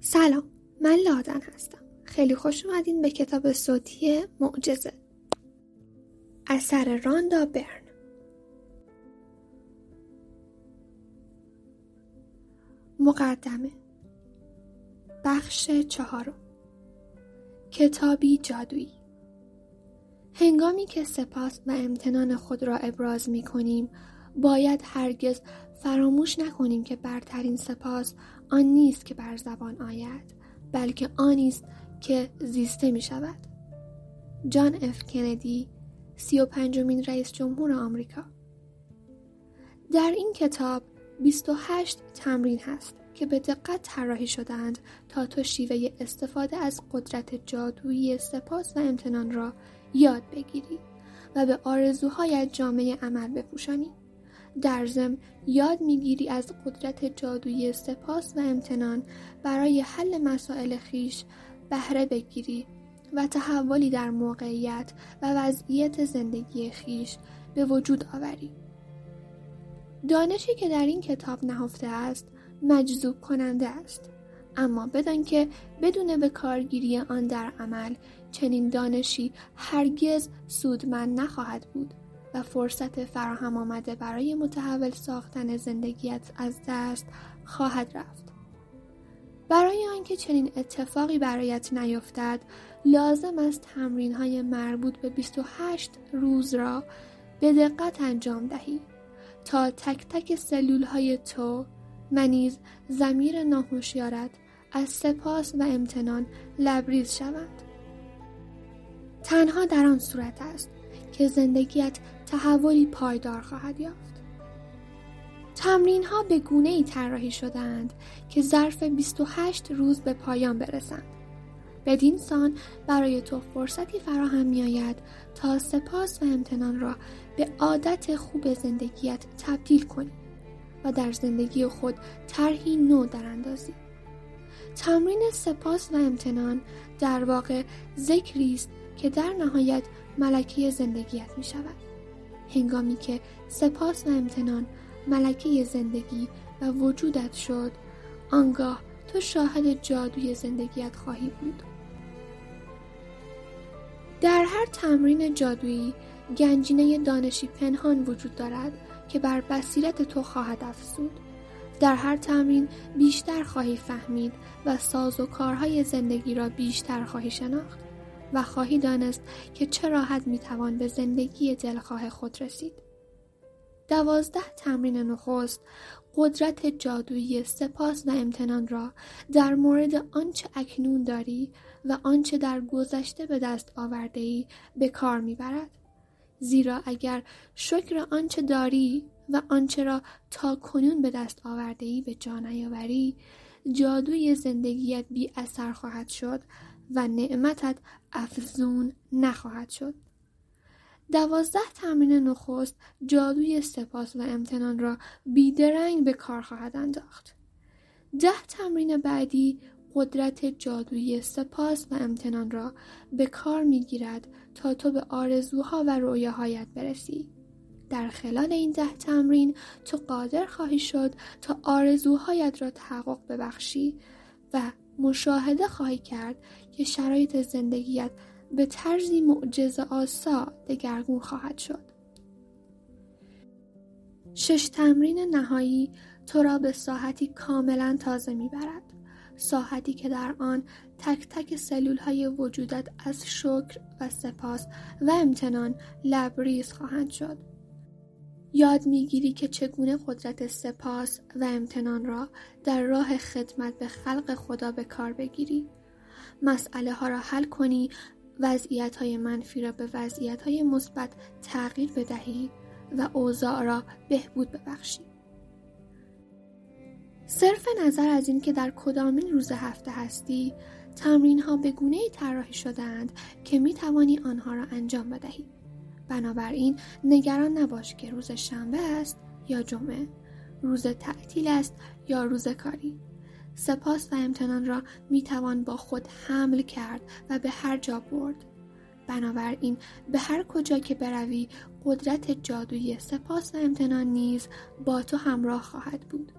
سلام من لادن هستم. خیلی خوش اومدین به کتاب صوتی معجزه. اثر راندا برن. مقدمه. بخش چهارم. کتابی جادویی. هنگامی که سپاس و امتنان خود را ابراز می کنیم باید هرگز فراموش نکنیم که برترین سپاس آن نیست که بر زبان آید بلکه آنی است که زیسته می شود جان اف کندی سی و پنجمین رئیس جمهور آمریکا در این کتاب 28 تمرین هست که به دقت طراحی شدند تا تو شیوه استفاده از قدرت جادویی سپاس و امتنان را یاد بگیری و به آرزوهایت جامعه عمل بپوشانی. در ضمن یاد می‌گیری از قدرت جادویی سپاس و امتنان برای حل مسائل خیش بهره بگیری و تحولی در موقعیت و وضعیت زندگی خیش به وجود آوری. دانشی که در این کتاب نهفته است مجذوب کننده است اما بدان که بدون به کارگیری آن در عمل چنین دانشی هرگز سودمند نخواهد بود و فرصت فراهم آمده برای متحول ساختن زندگیت از دست خواهد رفت. برای آنکه چنین اتفاقی برایت نیفتد لازم است تمرین های مربوط به 28 روز را به دقت انجام دهی تا تک تک سلول های تو و نیز زمیر ناهوشیارت از سپاس و امتنان لبریز شوند. تنها در آن صورت است که زندگیت تحولی پایدار خواهد یافت. تمرین ها به گونه ای طراحی شدند که ظرف 28 روز به پایان برسند. بدین سان برای تو فرصتی فراهم می آید تا سپاس و امتنان را به عادت خوب زندگیت تبدیل کنی و در زندگی خود طرحی نو در اندازی. تمرین سپاس و امتنان در واقع ذکری است که در نهایت ملکه زندگیت می شود. هنگامی که سپاس و امتنان ملکه زندگی و وجودت شد آنگاه تو شاهد جادوی زندگیت خواهی بود. در هر تمرین جادویی گنجینه دانشی پنهان وجود دارد که بر بصیرت تو خواهد افزود. در هر تمرین بیشتر خواهی فهمید و ساز و کارهای زندگی را بیشتر خواهی شناخت و خواهی دانست که چه راحت می‌توان به زندگی دلخواه خود رسید. دوازده تمرین نخست قدرت جادویی سپاس و امتنان را در مورد آنچه اکنون داری و آنچه در گذشته به دست آورده ای به کار می‌برد. زیرا اگر شکر آنچه داری و آنچه را تا کنون به دست آورده ای به جا نیاوری جادوی زندگیت بی اثر خواهد شد و نعمتت افزون نخواهد شد. دوازده تمرین نخست جادوی سپاس و امتنان را بیدرنگ به کار خواهد انداخت. ده تمرین بعدی قدرت جادویی سپاس و امتنان را به کار می گیرد تا تو به آرزوها و رویاهایت برسی. در خلال این ده تمرین تو قادر خواهی شد تا آرزوهایت را تحقق ببخشی و مشاهده خواهی کرد که شرایط زندگیت به طرزی معجزه آسا دگرگون خواهد شد. شش تمرین نهایی تو را به ساحتی کاملا تازه می‌برد. ساحتی که در آن تک تک سلول های وجودت از شکر و سپاس و امتنان لبریز خواهند شد. یاد می‌گیری که چگونه قدرت سپاس و امتنان را در راه خدمت به خلق خدا به کار بگیری. مسئله ها را حل کنی وضعیت های منفی را به وضعیت های مثبت تغییر بدهی و اوضاع را بهبود ببخشی. صرف نظر از اینکه در کدامین روز هفته هستی تمرین ها به گونه ای طراحی شدهاند که می توانی آنها را انجام بدهی. بنابراین نگران نباش که روز شنبه است یا جمعه. روز تعطیل است یا روز کاری. سپاس و امتنان را می توان با خود حمل کرد و به هر جا برد. بنابراین به هر کجا که بروی قدرت جادویی سپاس و امتنان نیز با تو همراه خواهد بود.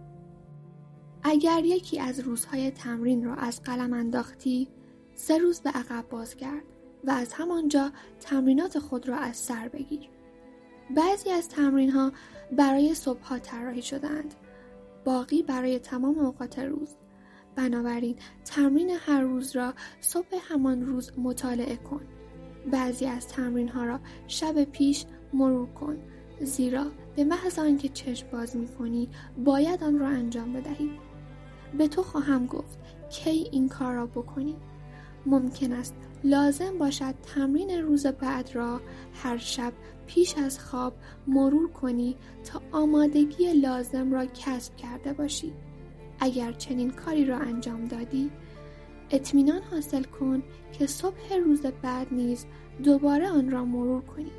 اگر یکی از روزهای تمرین را از قلم انداختی سه روز به عقب بازگرد. و از همانجا تمرینات خود را از سر بگیر. بعضی از تمرین ها برای صبح ها طراحی شدند باقی برای تمام اوقات روز. بنابراین تمرین هر روز را صبح همان روز مطالعه کن. بعضی از تمرین ها را شب پیش مرور کن. زیرا به محض آنکه چشم باز می کنی باید آن را انجام بدهی. به تو خواهم گفت کی این کار را بکنی. ممکن است لازم باشد تمرین روز بعد را هر شب پیش از خواب مرور کنی تا آمادگی لازم را کسب کرده باشی. اگر چنین کاری را انجام دادی اطمینان حاصل کن که صبح روز بعد نیز دوباره آن را مرور کنی.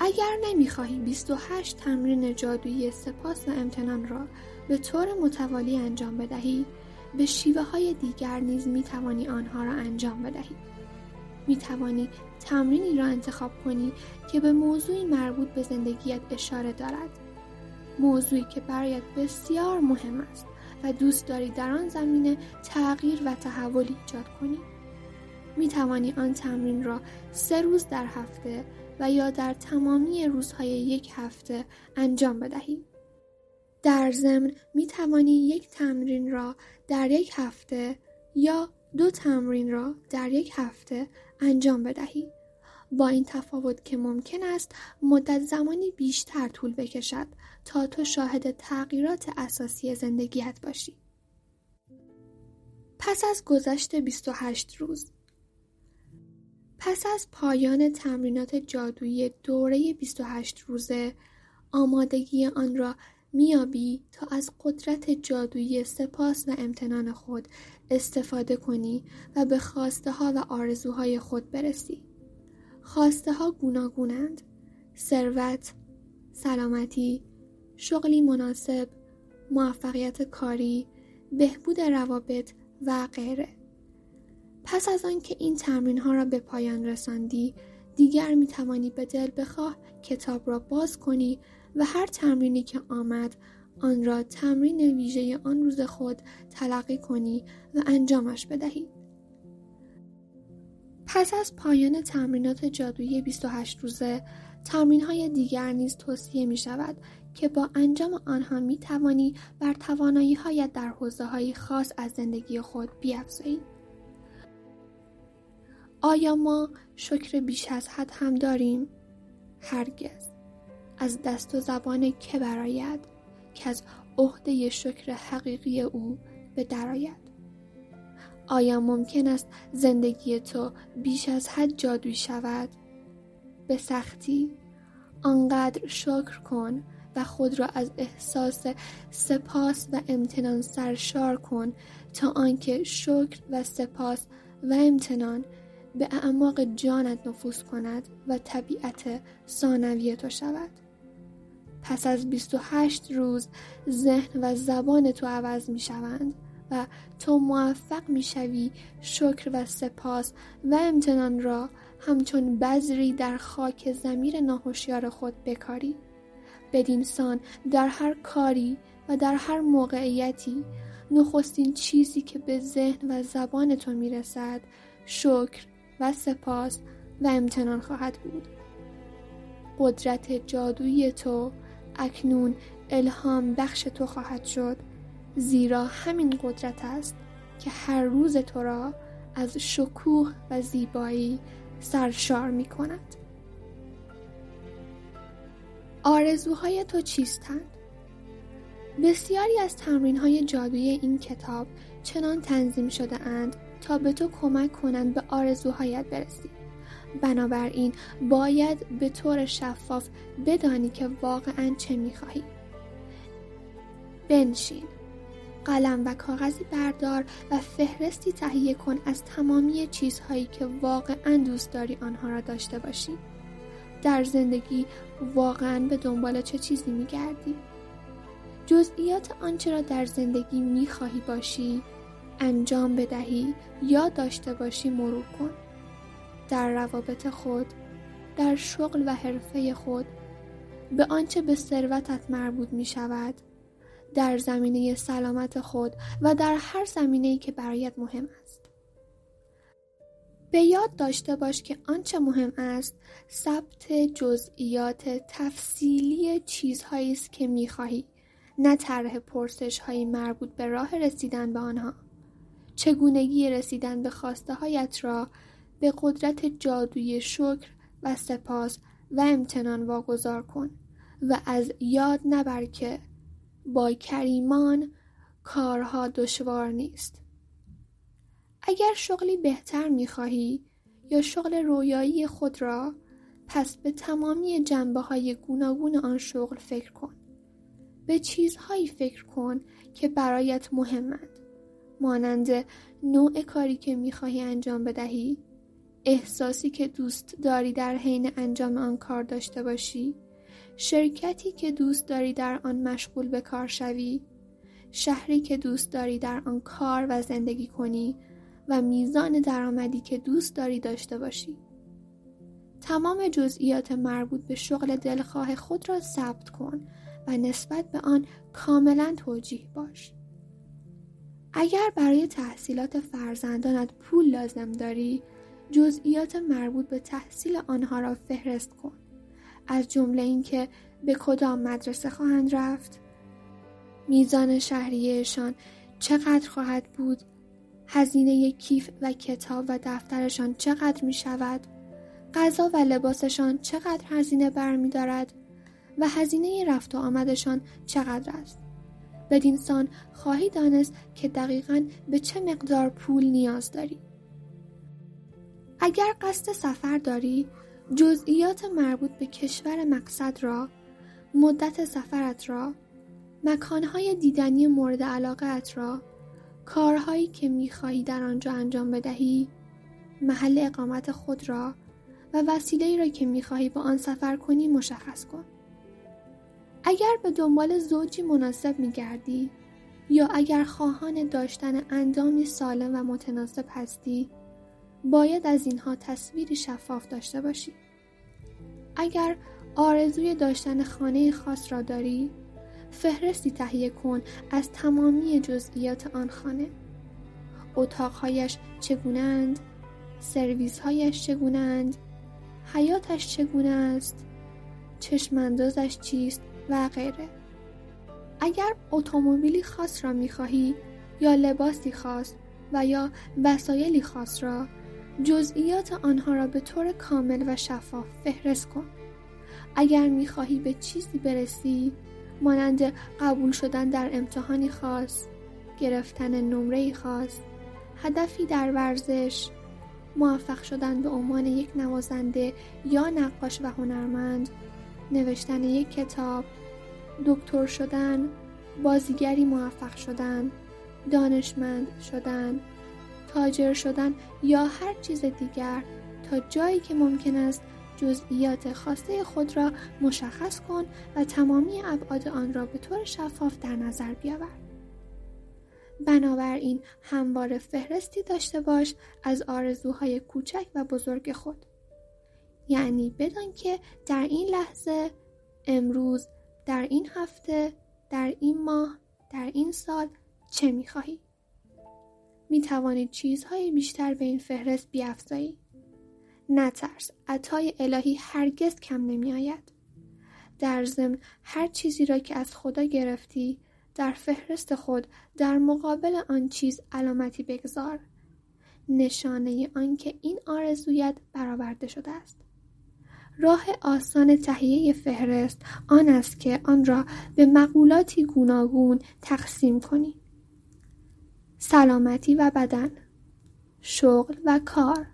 اگر نمی‌خواهی 28 تمرین جادویی سپاس و امتنان را به طور متوالی انجام بدهی به شیوه های دیگر نیز می توانی آنها را انجام بدهی. می توانی تمرینی را انتخاب کنی که به موضوعی مربوط به زندگیت اشاره دارد. موضوعی که برایت بسیار مهم است و دوست داری در آن زمینه تغییر و تحول ایجاد کنی. می توانی آن تمرین را سه روز در هفته و یا در تمامی روزهای یک هفته انجام بدهی. در ضمن می توانی یک تمرین را در یک هفته یا دو تمرین را در یک هفته انجام بدهی. با این تفاوت که ممکن است مدت زمانی بیشتر طول بکشد تا تو شاهد تغییرات اساسی زندگیت باشی. پس از گذشت 28 روز پس از پایان تمرینات جادویی دوره 28 روزه آمادگی آن را میابی تا از قدرت جادویی سپاس و امتنان خود استفاده کنی و به خواسته ها و آرزوهای خود برسی. خواسته ها گوناگونند. ثروت، سلامتی، شغلی مناسب، موفقیت کاری، بهبود روابط و غیره. پس از آنکه این تمرین ها را به پایان رساندی دیگر می توانی به دل بخواه کتاب را باز کنی و هر تمرینی که آمد آن را تمرین ویژه آن روز خود تلقی کنی و انجامش بدهی. پس از پایان تمرینات جادویی 28 روزه تمرین های دیگر نیز توصیه می شود که با انجام آنها می توانی بر توانایی هایت در حوزه های خاص از زندگی خود بیافزایی. آیا ما شکر بیش از حد هم داریم؟ هرگز از دست و زبان که براید که از عهده شکر حقیقی او به درآید آیا ممکن است زندگی تو بیش از حد جادویی شود؟ به سختی آنقدر شکر کن و خود را از احساس سپاس و امتنان سرشار کن تا آنکه شکر و سپاس و امتنان به اعماق جانت نفوذ کند و طبیعت ثانوی تو شود. پس از 28 روز ذهن و زبان تو عوض می شوند و تو موفق می شوی شکر و سپاس و امتنان را همچون بذری در خاک زمیر ناهوشیار خود بکاری. بدین سان در هر کاری و در هر موقعیتی نخستین چیزی که به ذهن و زبان تو می رسد شکر و سپاس و امتنان خواهد بود. قدرت جادویی تو اکنون الهام بخش تو خواهد شد. زیرا همین قدرت است که هر روز تو را از شکوه و زیبایی سرشار می کند. آرزوهای تو چیستند؟ بسیاری از تمرین های جادویی این کتاب چنان تنظیم شده اند تا به تو کمک کنند به آرزوهایت برسی. بنابراین باید به طور شفاف بدانی که واقعا چه می‌خواهی. بنشین. قلم و کاغذی بردار و فهرستی تهیه کن از تمامی چیزهایی که واقعا دوست داری آنها را داشته باشی. در زندگی واقعا به دنبال چه چیزی میگردی؟ جزئیات آنچه را در زندگی می‌خواهی باشی انجام بدهی یا داشته باشی مرور کن. در روابط خود در شغل و حرفه خود به آنچه به ثروتت مربوط می شود در زمینه سلامت خود و در هر زمینه‌ای که برایت مهم است. به یاد داشته باش که آنچه مهم است ثبت جزئیات تفصیلی چیزهایی است که می‌خواهی نه طرح پرسش هایی مربوط به راه رسیدن به آنها چگونگی رسیدن به خواسته هایت را به قدرت جادوی شکر و سپاس و امتنان واگذار کن و از یاد نبر که با کریمان کارها دشوار نیست. اگر شغلی بهتر می‌خواهی یا شغل رویایی خود را پس به تمامی جنبه های گوناگون آن شغل فکر کن. به چیزهایی فکر کن که برایت مهمند. مانند نوع کاری که می‌خواهی انجام بدهی احساسی که دوست داری در حین انجام آن کار داشته باشی؟ شرکتی که دوست داری در آن مشغول به کار شوی؟ شهری که دوست داری در آن کار و زندگی کنی و میزان درآمدی که دوست داری داشته باشی؟ تمام جزئیات مربوط به شغل دلخواه خود را ثبت کن و نسبت به آن کاملا توجیه باش. اگر برای تحصیلات فرزندانت پول لازم داری جزئیات مربوط به تحصیل آنها را فهرست کن. از جمله اینکه به کدام مدرسه خواهند رفت؟ میزان شهریهشان چقدر خواهد بود؟ هزینه کیف و کتاب و دفترشان چقدر می شود غذا و لباسشان چقدر هزینه برمیدارد؟ و هزینه رفت و آمدشان چقدر است؟ بدین سان خواهی دانست که دقیقا به چه مقدار پول نیاز داری اگر قصد سفر داری جزئیات مربوط به کشور مقصد را مدت سفرت را مکانهای دیدنی مورد علاقت را کارهایی که می‌خواهی در آنجا انجام بدهی محل اقامت خود را و وسیله را که می‌خواهی با آن سفر کنی مشخص کن. اگر به دنبال زوجی مناسب میگردی یا اگر خواهان داشتن اندامی سالم و متناسب هستی باید از اینها تصویری شفاف داشته باشی. اگر آرزوی داشتن خانه خاص را داری فهرستی تهیه کن از تمامی جزئیات آن خانه. اتاقهایش چگونند سرویسهایش چگونند حیاتش چگونه است؟ چشماندازش چیست و غیره. اگر اتومبیلی خاص را می‌خواهی یا لباسی خاص و یا وسایلی خاص را جزئیات آنها را به طور کامل و شفاف فهرست کن. اگر می‌خواهی به چیزی برسی مانند قبول شدن در امتحانی خاص گرفتن نمره خاص هدفی در ورزش موفق شدن به عنوان یک نوازنده یا نقاش و هنرمند نوشتن یک کتاب دکتر شدن بازیگری موفق شدن دانشمند شدن تاجر شدن یا هر چیز دیگر تا جایی که ممکن است جزئیات خواسته خود را مشخص کن و تمامی ابعاد آن را به طور شفاف در نظر بیاور. بنابراین همواره فهرستی داشته باش از آرزوهای کوچک و بزرگ خود. یعنی بدان که در این لحظه، امروز، در این هفته، در این ماه، در این سال چه می‌خواهی؟ می توانید چیزهای بیشتر به این فهرست بیافزایید. نترس عطای الهی هرگز کم نمی آید. در ضمن هر چیزی را که از خدا گرفتی در فهرست خود در مقابل آن چیز علامتی بگذار نشانه آنکه این آرزویت برآورده شده است راه آسان تهیه فهرست آن است که آن را به مقولاتی گوناگون تقسیم کنی سلامتی و بدن شغل و کار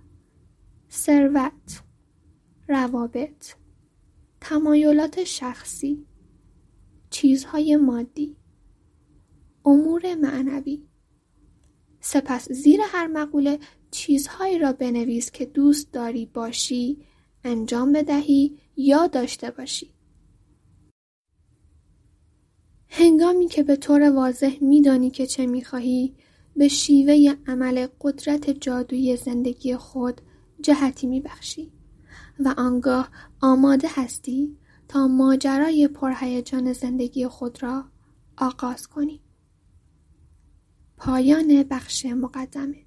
ثروت روابط تمایلات شخصی چیزهای مادی امور معنوی. سپس زیر هر مقوله چیزهایی را بنویس که دوست داری باشی انجام بدهی یا داشته باشی. هنگامی که به طور واضح میدانی که چه می‌خواهی به شیوه عمل قدرت جادویی زندگی خود جهتی میبخشی و آنگاه آماده هستی تا ماجرای پرهیجان زندگی خود را آغاز کنیم. پایان بخش مقدمه